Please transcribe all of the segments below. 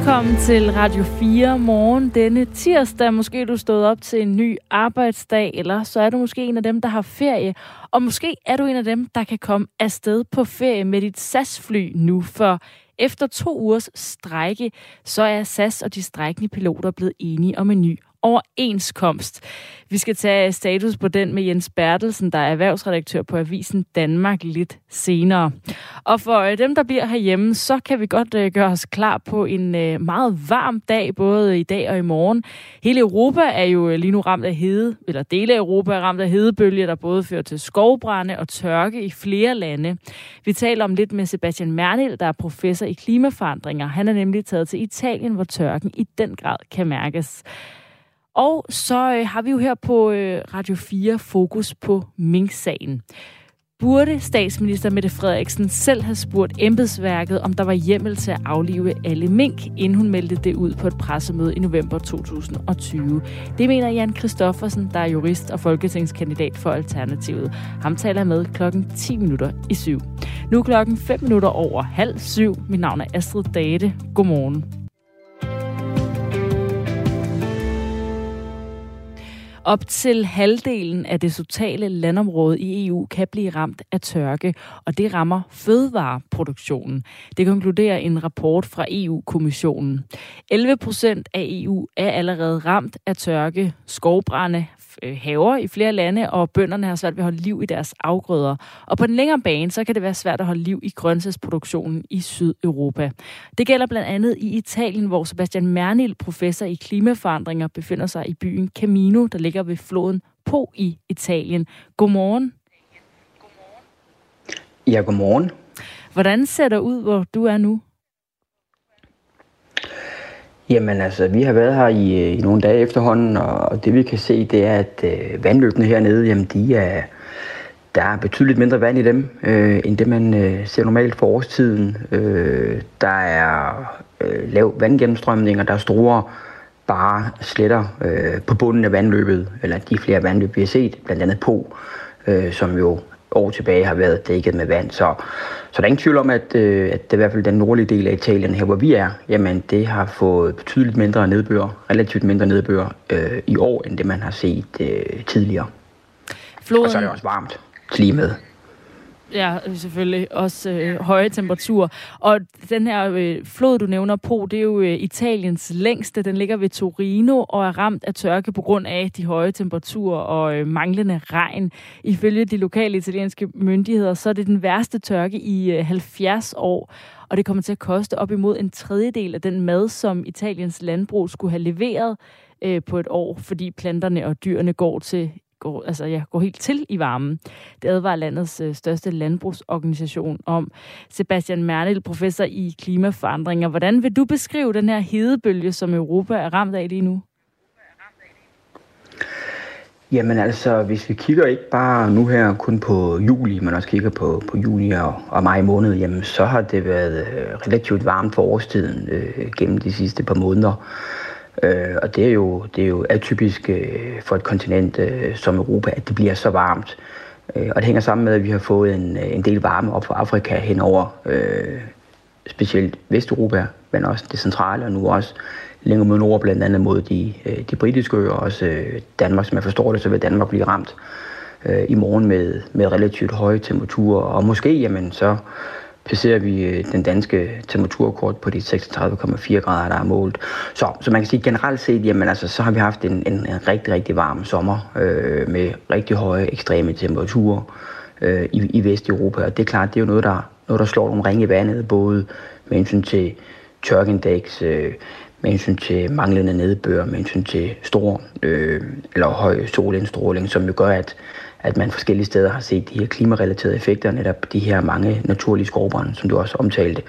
Velkommen til Radio 4 morgen denne tirsdag. Måske er du stået op til en ny arbejdsdag, eller så er du måske en af dem, der har ferie. Og måske er du en af dem, der kan komme afsted på ferie med dit SAS-fly nu, for efter to ugers strække, så er SAS og de strækkende piloter blevet enige om en ny overenskomst. Vi skal tage status på den med Jens Bertelsen, der er erhvervsredaktør på Avisen Danmark lidt senere. Og for øh, dem, der bliver herhjemme, så kan vi godt øh, gøre os klar på en øh, meget varm dag, både i dag og i morgen. Hele Europa er jo lige nu ramt af hede, eller dele af Europa er ramt af hedebølger, der både fører til skovbrænde og tørke i flere lande. Vi taler om lidt med Sebastian Mernil, der er professor i klimaforandringer. Han er nemlig taget til Italien, hvor tørken i den grad kan mærkes. Og så øh, har vi jo her på øh, Radio 4 fokus på Mink-sagen. Burde statsminister Mette Frederiksen selv have spurgt embedsværket, om der var hjemmel til at aflive alle mink, inden hun meldte det ud på et pressemøde i november 2020. Det mener Jan Kristoffersen, der er jurist og folketingskandidat for Alternativet. Ham taler med klokken 10 minutter i syv. Nu er klokken 5 minutter over halv syv. Mit navn er Astrid Date. Godmorgen. Op til halvdelen af det totale landområde i EU kan blive ramt af tørke, og det rammer fødevareproduktionen. Det konkluderer en rapport fra EU-kommissionen. 11 procent af EU er allerede ramt af tørke, skovbrænde, haver i flere lande, og bønderne har svært ved at holde liv i deres afgrøder. Og på den længere bane, så kan det være svært at holde liv i grøntsagsproduktionen i Sydeuropa. Det gælder blandt andet i Italien, hvor Sebastian Mernil, professor i klimaforandringer, befinder sig i byen Camino, der ligger ved floden Po i Italien. Godmorgen. Ja, godmorgen. Hvordan ser det ud, hvor du er nu? Jamen altså, vi har været her i, øh, i nogle dage efterhånden, og det vi kan se, det er, at øh, vandløbene hernede, jamen de er, der er betydeligt mindre vand i dem, øh, end det man øh, ser normalt for årstiden. Øh, der er øh, lav vandgennemstrømning, og der er store bare sletter øh, på bunden af vandløbet, eller de flere vandløb, vi har set, blandt andet på, øh, som jo år tilbage har været dækket med vand. Så, så der er ingen tvivl om, at, øh, at det er i hvert fald den nordlige del af Italien, her hvor vi er, jamen det har fået betydeligt mindre nedbør, relativt mindre nedbør øh, i år, end det man har set øh, tidligere. Floden... Og så er det også varmt, klimaet. Ja, selvfølgelig. Også øh, høje temperaturer. Og den her øh, flod, du nævner på, det er jo øh, Italiens længste. Den ligger ved Torino og er ramt af tørke på grund af de høje temperaturer og øh, manglende regn. Ifølge de lokale italienske myndigheder, så er det den værste tørke i øh, 70 år. Og det kommer til at koste op imod en tredjedel af den mad, som Italiens landbrug skulle have leveret øh, på et år, fordi planterne og dyrene går til går, altså, ja, går helt til i varmen. Det advarer landets øh, største landbrugsorganisation om. Sebastian Mernil, professor i klimaforandringer. Hvordan vil du beskrive den her hedebølge, som Europa er ramt af lige nu? Jamen altså, hvis vi kigger ikke bare nu her kun på juli, men også kigger på, på juni og, og maj måned, jamen så har det været øh, relativt varmt for årstiden øh, gennem de sidste par måneder. Øh, og det er jo, det er jo atypisk øh, for et kontinent øh, som Europa, at det bliver så varmt. Øh, og det hænger sammen med, at vi har fået en, øh, en del varme op fra Afrika henover, øh, specielt Vesteuropa, men også det centrale, og nu også længere mod nord, blandt andet mod de, øh, de britiske øer, og også øh, Danmark, som jeg forstår det, så vil Danmark blive ramt øh, i morgen med, med relativt høje temperaturer, og måske, jamen, så placerer vi øh, den danske temperaturkort på de 36,4 grader, der er målt. Så, så man kan sige generelt set, jamen altså, så har vi haft en, en, en rigtig, rigtig varm sommer øh, med rigtig høje ekstreme temperaturer øh, i, i Vesteuropa. Og det er klart, det er jo noget, der, noget, der slår nogle ringe i vandet, både med hensyn til tørkindeks, øh, med hensyn til manglende nedbør, med hensyn til stor øh, eller høj solindstråling, som jo gør, at at man forskellige steder har set de her klimarelaterede effekter, netop de her mange naturlige skovbrænde, som du også omtalte.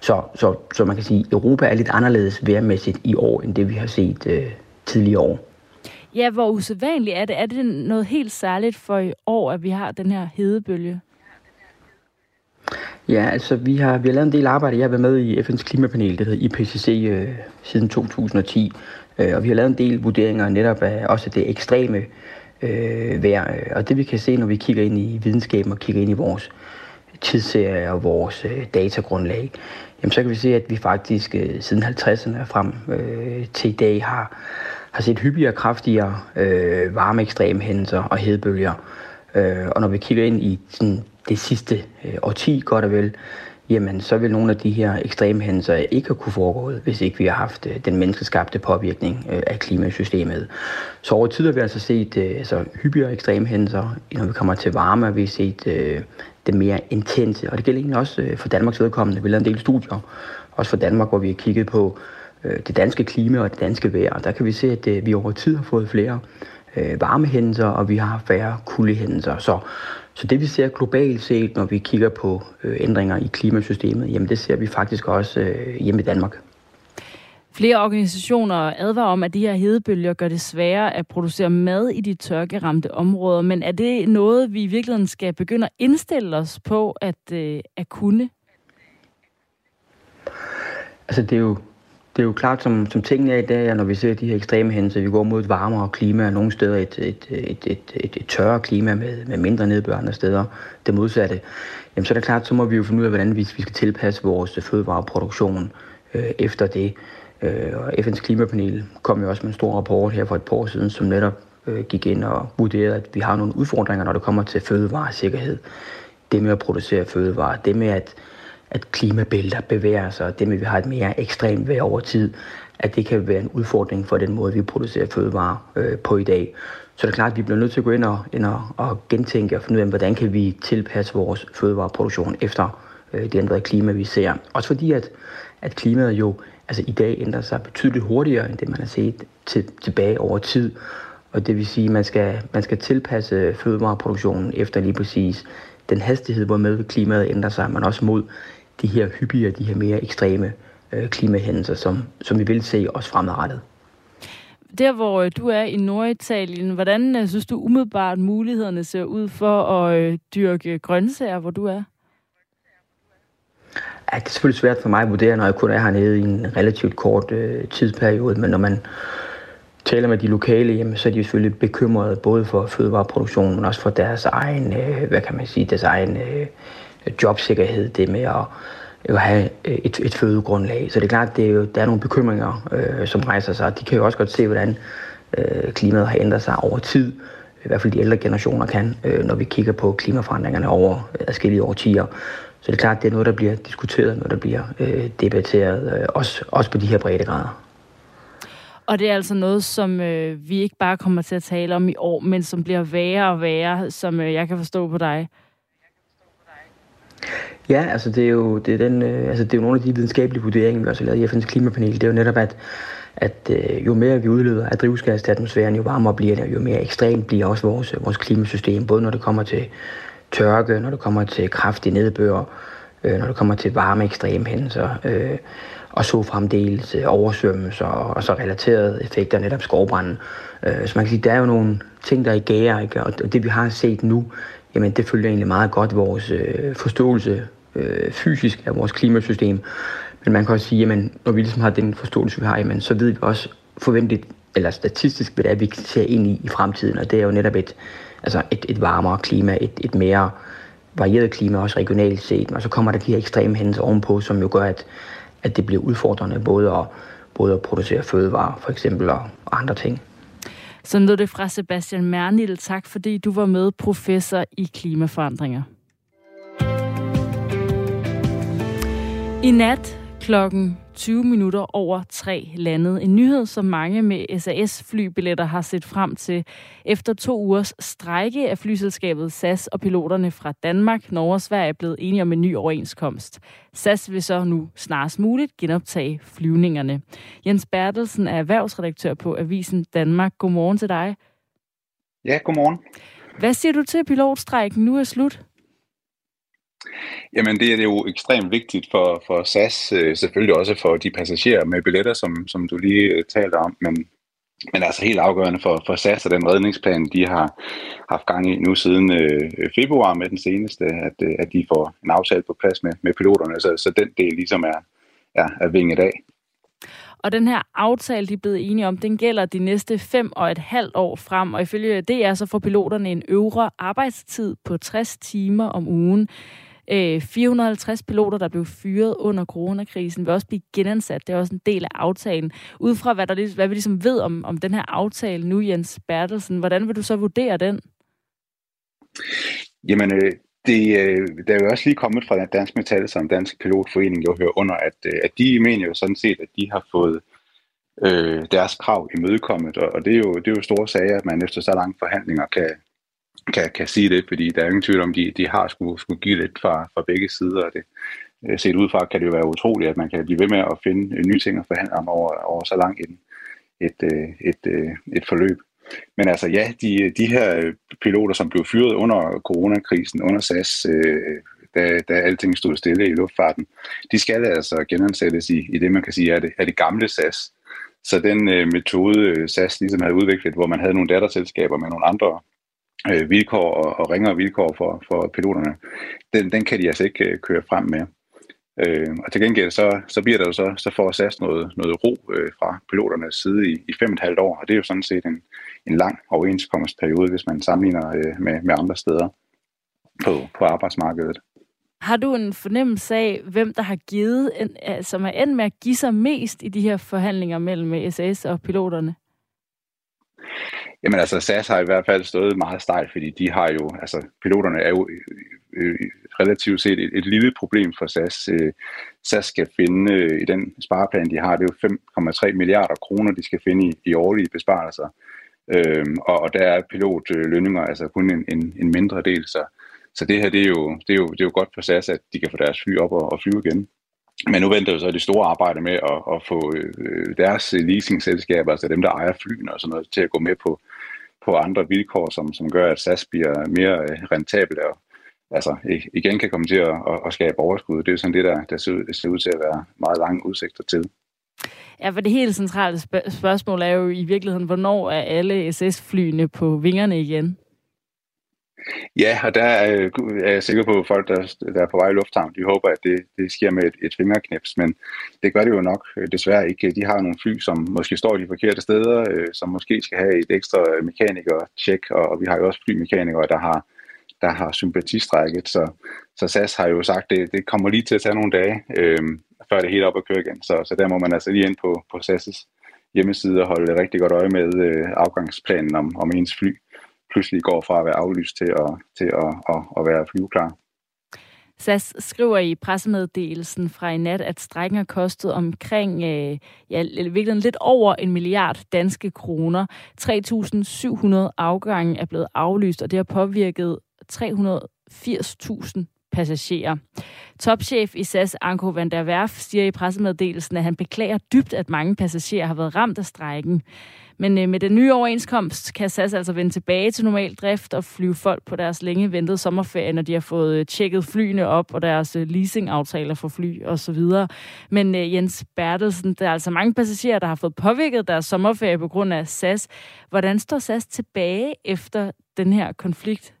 Så, så, så man kan sige, at Europa er lidt anderledes værmæssigt i år, end det vi har set øh, tidligere år. Ja, hvor usædvanligt er det? Er det noget helt særligt for i år, at vi har den her hedebølge? Ja, altså vi har, vi har lavet en del arbejde. Jeg har været med i FN's klimapanel, det hedder IPCC, øh, siden 2010. Øh, og vi har lavet en del vurderinger netop af også det ekstreme øh, værd. Øh, og det vi kan se, når vi kigger ind i videnskaben og kigger ind i vores tidsserie og vores øh, datagrundlag, jamen så kan vi se, at vi faktisk øh, siden 50'erne frem øh, til i dag har, har set hyppigere, kraftigere øh, varme hændelser og hedebølger. Øh, og når vi kigger ind i sådan, det sidste øh, årti, godt og vel, jamen så vil nogle af de her ekstreme hændelser ikke have kunne foregå, hvis ikke vi har haft øh, den menneskeskabte påvirkning øh, af klimasystemet. Så over tid har vi altså set øh, altså, hyppigere ekstreme hændelser. Når vi kommer til varme, har vi set øh, det mere intense. Og det gælder egentlig også for Danmarks vedkommende. Vi lavede en del studier, også for Danmark, hvor vi har kigget på øh, det danske klima og det danske vejr. Og der kan vi se, at øh, vi over tid har fået flere øh, varmehændelser, og vi har færre kuldehændelser. Så, så det vi ser globalt set, når vi kigger på øh, ændringer i klimasystemet, jamen det ser vi faktisk også øh, hjemme i Danmark. Flere organisationer advarer om, at de her hedebølger gør det sværere at producere mad i de tørkeramte områder. Men er det noget, vi i virkeligheden skal begynde at indstille os på at, øh, at kunne? Altså det er jo, det er jo klart, som, som tingene er i dag, når vi ser de her ekstreme hændelser, vi går mod et varmere klima, og nogle steder et, et, et, et, et, et tørre klima med, med mindre nedbør andre steder, det modsatte, jamen så er det klart, så må vi jo finde ud af, hvordan vi, vi skal tilpasse vores fødevareproduktion øh, efter det. Øh, og FN's klimapanel kom jo også med en stor rapport her for et par år siden, som netop øh, gik ind og vurderede, at vi har nogle udfordringer, når det kommer til fødevaresikkerhed. Det med at producere fødevarer, det med at, at klimabælter bevæger sig, det med at vi har et mere ekstremt vejr over tid, at det kan være en udfordring for den måde, vi producerer fødevarer øh, på i dag. Så det er klart, at vi bliver nødt til at gå ind og, ind og, og gentænke og finde ud af, hvordan kan vi tilpasse vores fødevareproduktion efter øh, det ændrede klima, vi ser. Også fordi, at, at klimaet jo altså i dag ændrer sig betydeligt hurtigere, end det man har set til, tilbage over tid. Og det vil sige, at man skal, man skal tilpasse fødevareproduktionen efter lige præcis den hastighed, hvormed klimaet ændrer sig, men også mod de her hyppige, de her mere ekstreme øh, klimahændelser, som, som vi vil se også fremadrettet. Der, hvor øh, du er i Norditalien, hvordan øh, synes du umiddelbart mulighederne ser ud for at øh, dyrke grøntsager, hvor du er? Ja, det er selvfølgelig svært for mig at vurdere, når jeg kun er hernede i en relativt kort øh, tidsperiode, men når man taler med de lokale, jamen, så er de selvfølgelig bekymrede både for fødevareproduktionen, men også for deres egen, øh, hvad kan man sige, deres egen øh, jobsikkerhed, det med at, at have øh, et, et fødegrundlag. Så det er klart, det er jo, der er nogle bekymringer, øh, som rejser sig. De kan jo også godt se, hvordan øh, klimaet har ændret sig over tid. I hvert fald de ældre generationer kan, øh, når vi kigger på klimaforandringerne over øh, adskillige årtier. Så det er klart, det er noget, der bliver diskuteret, noget, der bliver øh, debatteret, øh, også, også på de her brede grader. Og det er altså noget, som øh, vi ikke bare kommer til at tale om i år, men som bliver værre og værre, som øh, jeg kan forstå på dig. Ja, altså det er jo, det er den, øh, altså det er jo nogle af de videnskabelige vurderinger, vi også har lavet i FN's klimapanel. Det er jo netop, at, at øh, jo mere vi udleder af drivhusgas til atmosfæren, jo varmere bliver det, jo mere ekstremt bliver også vores, vores klimasystem, både når det kommer til tørke, når det kommer til kraftige nedbør, øh, når det kommer til varme ekstreme hændelser, øh, og så fremdeles øh, oversvømmelser og, og så relaterede effekter, netop skovbranden. Øh, så man kan sige, der er jo nogle ting, der er i gære, ikke? og det vi har set nu, jamen det følger egentlig meget godt vores øh, forståelse øh, fysisk af vores klimasystem. Men man kan også sige, at når vi ligesom har den forståelse, vi har, jamen, så ved vi også forventet, eller statistisk, hvad det er, vi ser ind i i fremtiden, og det er jo netop et, altså et, et varmere klima, et, et mere varieret klima, også regionalt set. Og så kommer der de her ekstreme hændelser ovenpå, som jo gør, at, at det bliver udfordrende både at, både at producere fødevarer, for eksempel, og andre ting. Så lød det fra Sebastian Mernil. Tak fordi du var med, professor i klimaforandringer. I nat klokken 20 minutter over tre landet. En nyhed, som mange med SAS-flybilletter har set frem til. Efter to ugers strejke af flyselskabet SAS og piloterne fra Danmark, Norge og Sverige er blevet enige om en ny overenskomst. SAS vil så nu snarest muligt genoptage flyvningerne. Jens Bertelsen er erhvervsredaktør på Avisen Danmark. Godmorgen til dig. Ja, godmorgen. Hvad siger du til, at pilotstrejken nu er slut? Jamen det er jo ekstremt vigtigt for, for SAS, øh, selvfølgelig også for de passagerer med billetter, som, som du lige øh, talte om, men, men altså helt afgørende for, for SAS og den redningsplan, de har haft gang i nu siden øh, februar med den seneste, at, øh, at de får en aftale på plads med, med piloterne, så, så den del ligesom er, er, er vinget af. Og den her aftale, de er blevet enige om, den gælder de næste fem og et halvt år frem, og ifølge det er så får piloterne en øvre arbejdstid på 60 timer om ugen. Øh, 450 piloter, der blev fyret under coronakrisen, vil også blive genansat. Det er også en del af aftalen. Ud fra hvad, der, hvad vi ligesom ved om, om den her aftale nu, Jens Bertelsen, hvordan vil du så vurdere den? Jamen, øh, det, øh, der er jo også lige kommet fra Dansk Metal, som Dansk Pilotforening jo hører under, at, øh, at de mener jo sådan set, at de har fået øh, deres krav imødekommet, og, og det, er jo, det er jo store sager, at man efter så lange forhandlinger kan, kan, kan sige det, fordi der er ingen tvivl om, de, de har skulle, skulle give lidt fra, fra begge sider af det. Øh, set udefra kan det jo være utroligt, at man kan blive ved med at finde øh, nye ting at forhandle om over, over så langt et, øh, et, et, et forløb. Men altså ja, de, de her piloter, som blev fyret under coronakrisen, under SAS, øh, da, da alting stod stille i luftfarten, de skal altså genansættes i, i det, man kan sige er det, er det gamle SAS. Så den øh, metode, SAS ligesom havde udviklet, hvor man havde nogle datterselskaber med nogle andre øh, vilkår og, og ringere vilkår for, for piloterne, den, den kan de altså ikke øh, køre frem med. Øh, og til gengæld så, så bliver der jo så, så får SAS noget, noget ro øh, fra piloternes side i, i fem og et halvt år, og det er jo sådan set en, en lang overenskomstperiode, hvis man sammenligner øh, med, med andre steder på, på arbejdsmarkedet. Har du en fornemmelse af, hvem der har givet, en, altså, som er endt med at give sig mest i de her forhandlinger mellem SAS og piloterne? Jamen altså, SAS har i hvert fald stået meget stejlt, fordi de har jo, altså piloterne er jo øh, øh, relativt set et, et lille problem for SAS. Øh, SAS skal finde øh, i den spareplan, de har, det er jo 5,3 milliarder kroner, de skal finde i, i årlige besparelser. Øh, og, og der er pilotlønninger altså kun en, en, en mindre del, så, så det her det er, jo, det, er jo, det er jo godt for SAS, at de kan få deres fly op og, og flyve igen. Men nu venter jo så det store arbejde med at, at få øh, deres leasingselskaber, altså dem, der ejer flyene og sådan noget, til at gå med på, på andre vilkår, som, som gør, at SAS bliver mere øh, rentabel og altså, igen kan komme til at, at, at skabe overskud. Det er sådan det, der, der ser, ser ud til at være meget lange udsigter til. Ja, for det helt centrale spørgsmål er jo i virkeligheden, hvornår er alle SS-flyene på vingerne igen? Ja, og der øh, er, er jeg sikker på, at folk, der, der er på vej i lufthavn, de håber, at det, det sker med et, et fingerknips, men det gør det jo nok øh, desværre ikke. De har nogle fly, som måske står de forkerte steder, øh, som måske skal have et ekstra mekaniker-tjek, og, og vi har jo også flymekanikere, der har, der har sympatistrækket, så, så SAS har jo sagt, at det, det kommer lige til at tage nogle dage, øh, før det er helt op at køre igen. Så, så der må man altså lige ind på, på SAS' hjemmeside og holde rigtig godt øje med øh, afgangsplanen om, om ens fly pludselig går fra at være aflyst til at, til at, at, at være flyveklar. SAS skriver i pressemeddelelsen fra i nat, at strækken har kostet omkring, øh, ja, virkelig lidt over en milliard danske kroner. 3.700 afgange er blevet aflyst, og det har påvirket 380.000 passagerer. Topchef i SAS, Anko van der Werf, siger i pressemeddelelsen, at han beklager dybt, at mange passagerer har været ramt af strækken. Men øh, med den nye overenskomst kan SAS altså vende tilbage til normal drift og flyve folk på deres længe ventede sommerferie, når de har fået øh, tjekket flyene op og deres øh, leasingaftaler for fly osv. Men Jens Bertelsen, der er altså mange passagerer, der har fået påvirket deres sommerferie på grund af SAS. Hvordan står SAS tilbage efter den her konflikt?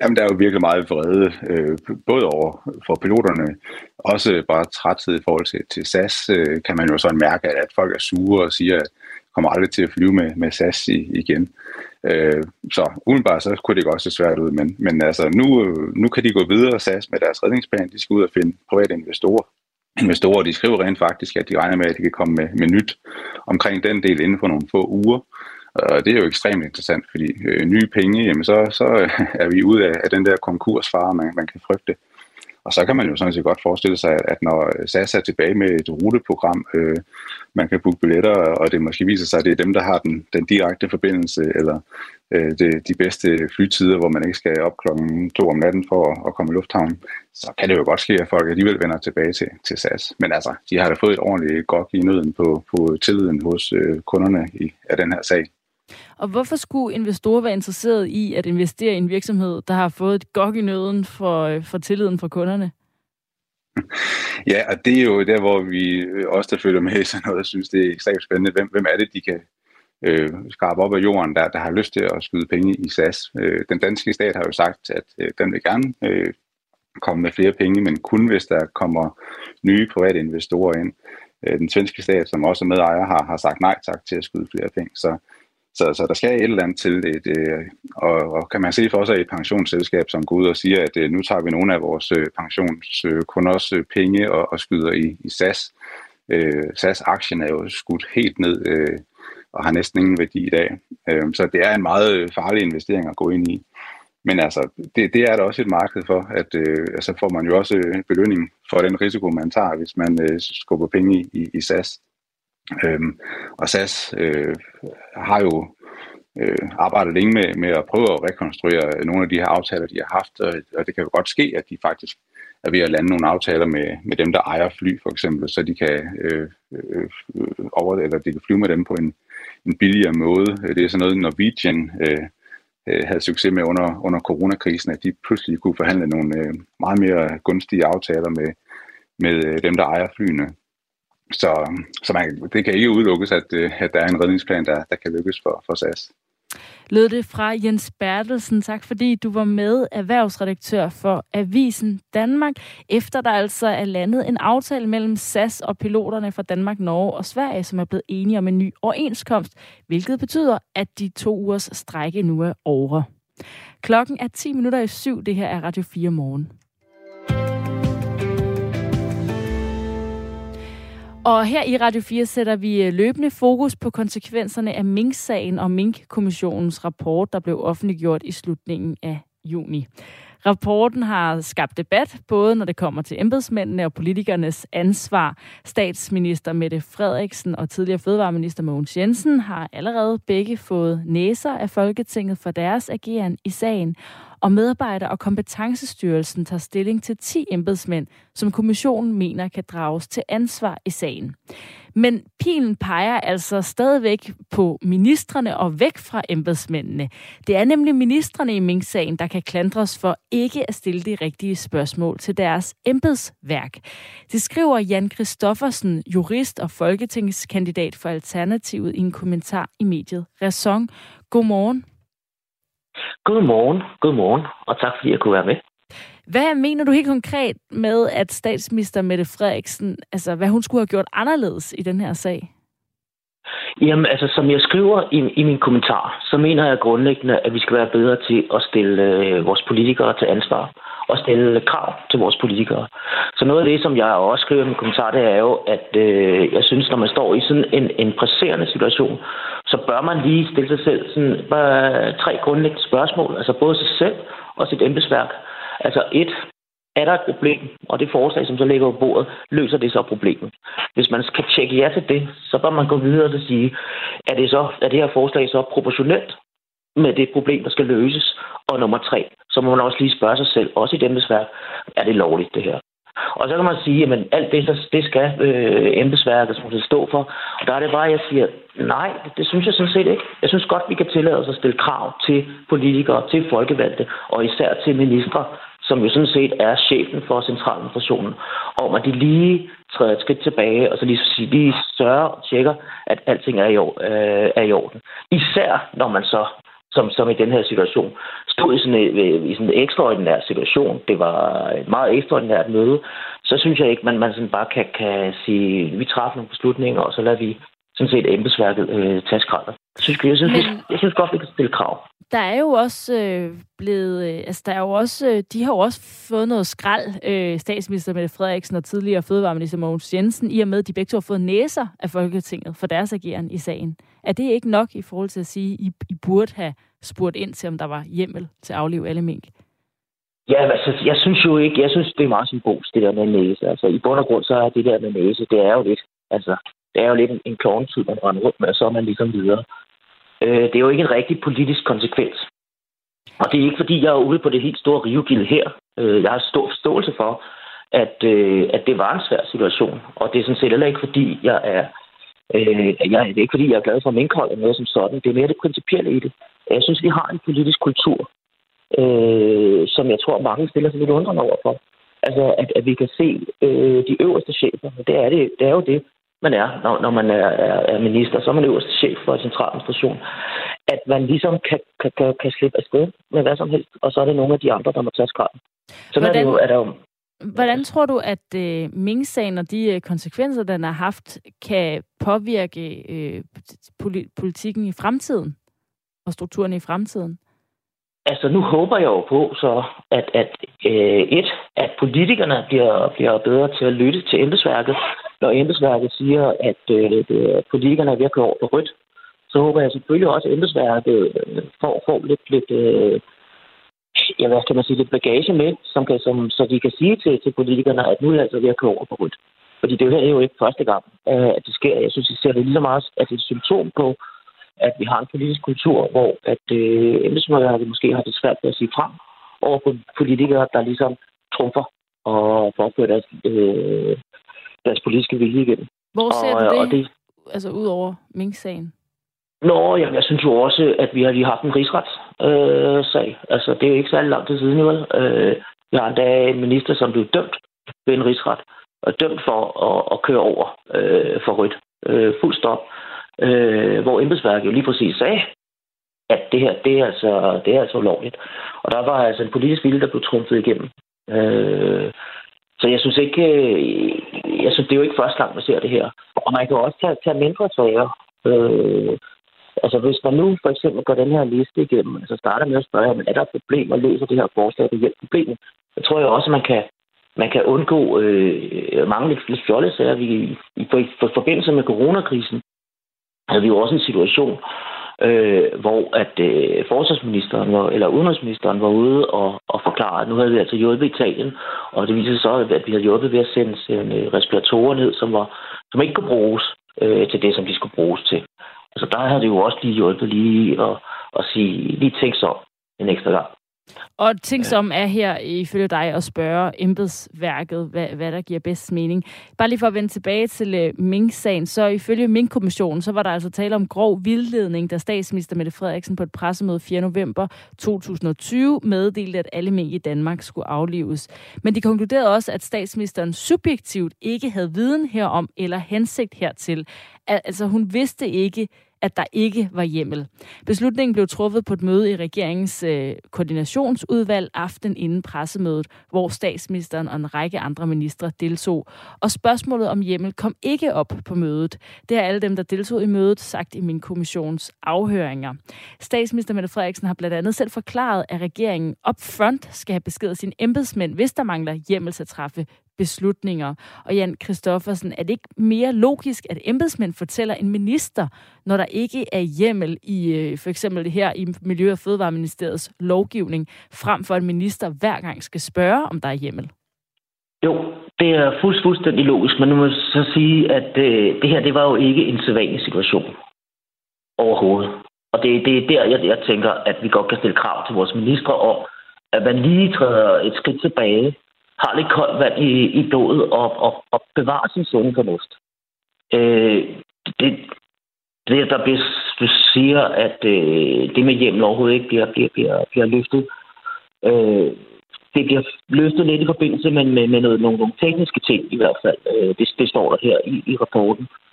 Jamen, der er jo virkelig meget vrede, øh, både over for piloterne, også bare træthed i forhold til, til SAS, øh, kan man jo sådan mærke, at, at folk er sure og siger, at kommer aldrig til at flyve med, med SAS i, igen. Øh, så udenbart så kunne det godt se svært ud, men, men altså nu, øh, nu kan de gå videre SAS med deres redningsplan. De skal ud og finde private investorer. Investorer, de skriver rent faktisk, at de regner med, at de kan komme med, med nyt omkring den del inden for nogle få uger. Og det er jo ekstremt interessant, fordi øh, nye penge, jamen så, så er vi ude af, af den der konkursfare, man, man kan frygte. Og så kan man jo sådan set godt forestille sig, at når SAS er tilbage med et ruteprogram, øh, man kan booke billetter, og det måske viser sig, at det er dem, der har den, den direkte forbindelse, eller øh, det, de bedste flytider, hvor man ikke skal op klokken to om natten for at, at komme i lufthavnen, så kan det jo godt ske, at folk alligevel vender tilbage til, til SAS. Men altså, de har da fået et ordentligt godt i nøden på, på tilliden hos øh, kunderne i, af den her sag. Og hvorfor skulle investorer være interesseret i at investere i en virksomhed, der har fået et gok i nøden for, øh, for tilliden fra kunderne? Ja, og det er jo der, hvor vi øh, også der følger med i sådan noget, synes, det er ekstremt spændende. Hvem, hvem er det, de kan øh, skrabe op af jorden, der, der har lyst til at skyde penge i SAS? Øh, den danske stat har jo sagt, at øh, den vil gerne øh, komme med flere penge, men kun hvis der kommer nye private investorer ind. Øh, den svenske stat, som også er medejer, har, har sagt nej tak til at skyde flere penge. Så så, så der skal et eller andet til Et, det og, og kan man se for sig et pensionsselskab, som går ud og siger, at øh, nu tager vi nogle af vores øh, pensionskunders øh, penge og, og skyder i, i SAS. Øh, SAS-aktien er jo skudt helt ned øh, og har næsten ingen værdi i dag. Øh, så det er en meget øh, farlig investering at gå ind i. Men altså, det, det er der også et marked for, at øh, altså får man jo også øh, en belønning for den risiko, man tager, hvis man øh, skubber penge i, i, i SAS. Øhm, og SAS øh, har jo øh, arbejdet længe med, med at prøve at rekonstruere nogle af de her aftaler, de har haft, og, og det kan jo godt ske, at de faktisk er ved at lande nogle aftaler med, med dem, der ejer fly, for eksempel, så de kan, øh, øh, over, eller de kan flyve med dem på en, en billigere måde. Det er sådan noget, Norwegian øh, øh havde succes med under, under coronakrisen, at de pludselig kunne forhandle nogle øh, meget mere gunstige aftaler med, med øh, dem, der ejer flyene. Så, så man, det kan ikke udelukkes, at, øh, at der er en redningsplan, der, der kan lykkes for, for SAS. Lød det fra Jens Bertelsen. Tak fordi du var med, erhvervsredaktør for Avisen Danmark, efter der altså er landet en aftale mellem SAS og piloterne fra Danmark, Norge og Sverige, som er blevet enige om en ny overenskomst, hvilket betyder, at de to ugers strække nu er over. Klokken er 10 minutter i syv. Det her er Radio 4 morgen. Og her i Radio 4 sætter vi øh, løbende fokus på konsekvenserne af Mink-sagen og Mink-kommissionens rapport, der blev offentliggjort i slutningen af juni. Rapporten har skabt debat, både når det kommer til embedsmændene og politikernes ansvar. Statsminister Mette Frederiksen og tidligere fødevareminister Mogens Jensen har allerede begge fået næser af Folketinget for deres ageren i sagen og medarbejder- og kompetencestyrelsen tager stilling til 10 embedsmænd, som kommissionen mener kan drages til ansvar i sagen. Men pilen peger altså stadigvæk på ministerne og væk fra embedsmændene. Det er nemlig ministerne i Mink-sagen, der kan klandres for ikke at stille de rigtige spørgsmål til deres embedsværk. Det skriver Jan Kristoffersen, jurist og folketingskandidat for Alternativet i en kommentar i mediet Ræson. Godmorgen. Godmorgen, godmorgen, og tak fordi jeg kunne være med. Hvad mener du helt konkret med, at statsminister Mette Frederiksen, altså hvad hun skulle have gjort anderledes i den her sag? Jamen, altså som jeg skriver i, i min kommentar, så mener jeg grundlæggende, at vi skal være bedre til at stille øh, vores politikere til ansvar og stille krav til vores politikere. Så noget af det, som jeg også skriver i min kommentar, det er jo, at øh, jeg synes, når man står i sådan en, en presserende situation, så bør man lige stille sig selv sådan, bare tre grundlæggende spørgsmål, altså både sig selv og sit embedsværk. Altså et, er der et problem, og det forslag, som så ligger på bordet, løser det så problemet. Hvis man skal tjekke ja til det, så bør man gå videre og sige, er det, så, er det her forslag så proportionelt med det problem, der skal løses? Og nummer tre, så må man også lige spørge sig selv, også i embedsværk, er det lovligt det her? Og så kan man sige, at alt det, det skal øh, embedsværket som det stå for. Og der er det bare, at jeg siger, nej, det, det synes jeg sådan set ikke. Jeg synes godt, vi kan tillade os at stille krav til politikere, til folkevalgte, og især til ministre, som jo sådan set er chefen for centraladministrationen, om at de lige træder et skridt tilbage, og så lige, sige, lige sørger og tjekker, at alting er i, øh, er i orden. Især når man så som, som i den her situation, stod i sådan, en, i sådan en ekstraordinær situation. Det var et meget ekstraordinært møde. Så synes jeg ikke, man, man sådan bare kan, kan sige, vi træffer nogle beslutninger, og så lader vi sådan set embedsværket øh, tage skraldet. Jeg synes, jeg, synes, Men, jeg synes godt, vi kan stille krav. Der er jo også øh, blevet, øh, altså der er jo også, øh, de har jo også fået noget skrald, øh, statsminister Mette Frederiksen og tidligere fødevareminister Mogens Jensen, i og med, at de begge to har fået næser af Folketinget for deres ageren i sagen. Er det ikke nok i forhold til at sige, at I, I burde have spurgt ind til, om der var hjemmel til at aflive alle mink? Ja, altså, jeg synes jo ikke, jeg synes, det er meget symbolsk, det der med næse. Altså, i bund og grund, så er det der med næse, det er jo lidt, altså, det er jo lidt en, en klovnetid, man render rundt med, og så er man ligesom videre. Øh, det er jo ikke en rigtig politisk konsekvens. Og det er ikke, fordi jeg er ude på det helt store rivegilde her. Øh, jeg har stor forståelse for, at, øh, at det var en svær situation. Og det er sådan set heller ikke, fordi jeg er Øh, jeg, det er ikke, fordi jeg er glad for minkhold eller noget som sådan. Det er mere det principielle i det. Jeg synes, vi har en politisk kultur, øh, som jeg tror, mange stiller sig lidt undrende over for. Altså, at, at vi kan se øh, de øverste chefer. Det er, det, det er jo det, man er, når, når man er, er, er minister. Så er man øverste chef for en centraladministration. At man ligesom kan, kan, kan, kan slippe afsted med hvad som helst, og så er det nogle af de andre, der må tage skralden. Så Hvordan... er det jo, er der jo Hvordan tror du, at øh, Ming-sagen og de øh, konsekvenser, den har haft, kan påvirke øh, politikken i fremtiden? og strukturerne i fremtiden? Altså, nu håber jeg jo på, så at, at øh, et, at politikerne bliver, bliver bedre til at lytte til embedsværket. Når embedsværket siger, at øh, politikerne er ved at køre over på rødt, så håber jeg selvfølgelig også, at embedsværket øh, får, får lidt, lidt øh, ja, hvad kan man sige, lidt bagage med, som kan, som, så de kan sige til, til politikerne, at nu er det altså ved at køre over på rødt. Fordi det her er jo ikke første gang, øh, at det sker. Jeg synes, det ser det lige så meget at det er et symptom på, at vi har en politisk kultur, hvor at øh, embedsmændene måske har det svært ved at sige frem over politikere, der ligesom trumfer og påfører deres, øh, deres politiske vilje igen. Hvor ser og, du det, og det altså ud over Mink-sagen? Nå, jamen, jeg synes jo også, at vi har lige haft en rigsretssag. Øh, sag. altså, det er jo ikke særlig lang tid siden, vel? Øh, vi har endda en minister, som blev dømt ved en rigsret, og dømt for at, at køre over øh, for rødt. Øh, fuld stop øh, hvor embedsværket jo lige præcis sagde, at det her, det er altså, det er altså ulovligt. Og der var altså en politisk vilje, der blev trumfet igennem. Øh, så jeg synes ikke, øh, jeg synes, det er jo ikke første gang, man ser det her. Og man kan også tage, tage mindre sager. Øh, altså hvis man nu for eksempel går den her liste igennem, altså starter med at spørge, men er der problemer, og løser det her forslag, det hjælper problemet, så tror jeg også, at man kan, man kan undgå øh, mange lidt fjollede sager. Vi, i, for, for, forbindelse med coronakrisen, havde vi jo også en situation, øh, hvor at øh, forsvarsministeren var, eller udenrigsministeren var ude og, og forklare, at nu havde vi altså hjulpet Italien, og det viste sig så, at vi havde hjulpet ved at sende, sende respiratorer ned, som, var, som ikke kunne bruges øh, til det, som de skulle bruges til. Altså der havde det jo også lige hjulpet lige at, at sige, lige tænk så en ekstra gang. Og ting som er her ifølge dig at spørge embedsværket, hvad, hvad der giver bedst mening. Bare lige for at vende tilbage til uh, Mink-sagen, så ifølge Mink-kommissionen, så var der altså tale om grov vildledning, da statsminister Mette Frederiksen på et pressemøde 4. november 2020 meddelte, at alle mink i Danmark skulle aflives. Men de konkluderede også, at statsministeren subjektivt ikke havde viden herom eller hensigt hertil. Altså hun vidste ikke, at der ikke var hjemmel. Beslutningen blev truffet på et møde i regeringens øh, koordinationsudvalg aften inden pressemødet, hvor statsministeren og en række andre ministre deltog. Og spørgsmålet om hjemmel kom ikke op på mødet. Det har alle dem, der deltog i mødet, sagt i min kommissions afhøringer. Statsminister Mette Frederiksen har blandt andet selv forklaret, at regeringen upfront skal have besked af sine embedsmænd, hvis der mangler hjemmel til at træffe beslutninger. Og Jan Kristoffersen, er det ikke mere logisk, at embedsmænd fortæller en minister, når der ikke er hjemmel i øh, for eksempel det her i Miljø- og Fødevareministeriets lovgivning, frem for at en minister hver gang skal spørge, om der er hjemmel? Jo, det er fuldstændig logisk, men nu må jeg så sige, at øh, det her, det var jo ikke en sædvanlig situation overhovedet. Og det, det er der, jeg, jeg tænker, at vi godt kan stille krav til vores ministre om, at man lige træder et skridt tilbage har lidt koldt vand i, i blodet og, og, og bevarer sin sunde fornuft. Øh, det, det, der bliver, du siger, at øh, det med hjem overhovedet ikke bliver, bliver, bliver, bliver løftet. Øh, det bliver løftet lidt i forbindelse med, med, med noget, nogle, nogle tekniske ting i hvert fald. Øh, det, det står der her i, i rapporten. Øh,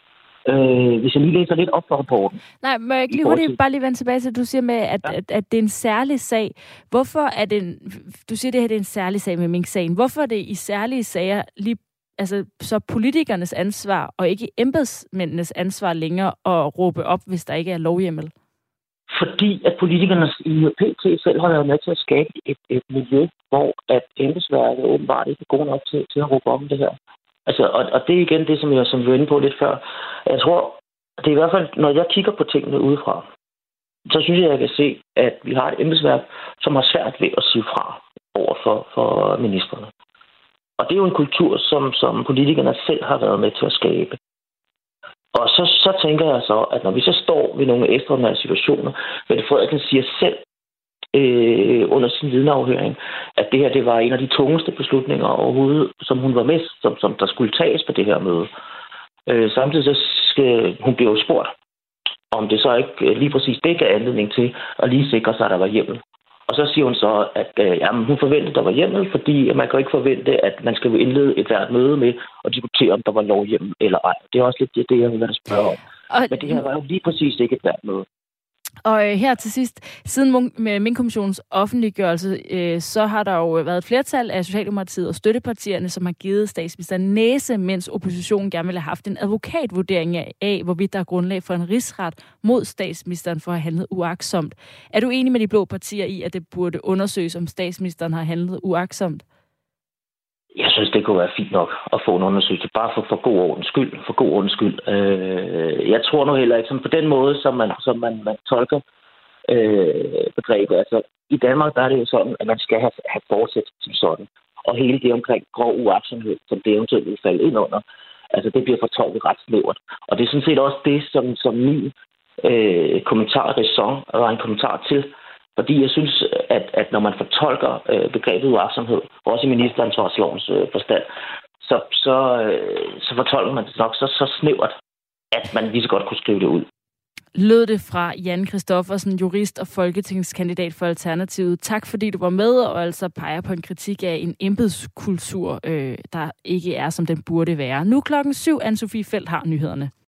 hvis jeg lige læser lidt op for rapporten. Nej, må jeg ikke lige hurtigt bare lige vende tilbage til, at du siger med, at, ja. at, at det er en særlig sag. Hvorfor er det en, du siger, at det her det er en særlig sag med Mink-sagen. Hvorfor er det i særlige sager lige altså, så politikernes ansvar, og ikke embedsmændenes ansvar længere at råbe op, hvis der ikke er lovhjemmel? Fordi at politikerne i PT selv har været med til at skabe et, et miljø, hvor at embedsværket åbenbart ikke er god nok til, til at råbe om det her. Altså, og, og det er igen det, som jeg som vi var inde på lidt før. Jeg tror, det er i hvert fald, når jeg kigger på tingene udefra, så synes jeg, jeg kan se, at vi har et embedsværk, som har svært ved at sige fra over for, for ministerne. Og det er jo en kultur, som, som politikerne selv har været med til at skabe. Og så, så tænker jeg så, at når vi så står ved nogle ekstraordinære situationer, Mette Frederiksen siger selv, øh, under sin vidneafhøring, at det her det var en af de tungeste beslutninger overhovedet, som hun var med, som, som der skulle tages på det her møde. Øh, samtidig så skal, hun blev spurgt, om det så ikke lige præcis det gav anledning til at lige sikre sig, at der var hjemmel. Og så siger hun så, at øh, jamen, hun forventede, at der var hjemmel, fordi man kan ikke forvente, at man skal indlede et hvert møde med at diskutere, om der var lovhjemmel eller ej. Det er også lidt det, jeg vil spørge om. Og... Men det her var jo lige præcis ikke et hvert møde. Og øh, her til sidst, siden Mink-kommissionens offentliggørelse, øh, så har der jo øh, været et flertal af Socialdemokratiet og støttepartierne, som har givet statsministeren næse, mens oppositionen gerne ville have haft en advokatvurdering af, af, hvorvidt der er grundlag for en rigsret mod statsministeren for at have handlet uaksomt. Er du enig med de blå partier i, at det burde undersøges, om statsministeren har handlet uaksomt? Jeg synes, det kunne være fint nok at få en undersøgelse, bare for, for god ordens skyld. For god ordens skyld. Øh, jeg tror nu heller ikke, som på den måde, som man, som man, man tolker øh, begrebet. Altså, i Danmark der er det jo sådan, at man skal have, have fortsat som sådan. Og hele det omkring grov uaksomhed, som det eventuelt vil falde ind under, altså det bliver fortolket ret snævert. Og det er sådan set også det, som, som min øh, kommentar, ræson, var en kommentar til, fordi jeg synes, at, at når man fortolker øh, begrebet uagtsomhed, også i ministeransvarslovens øh, forstand, så, så, øh, så fortolker man det nok så, så snævert, at man lige så godt kunne skrive det ud. Lød det fra Jan Kristoffersen, jurist og folketingskandidat for Alternativet. Tak fordi du var med og altså peger på en kritik af en embedskultur, øh, der ikke er, som den burde være. Nu klokken syv, Anne-Sophie Felt har nyhederne.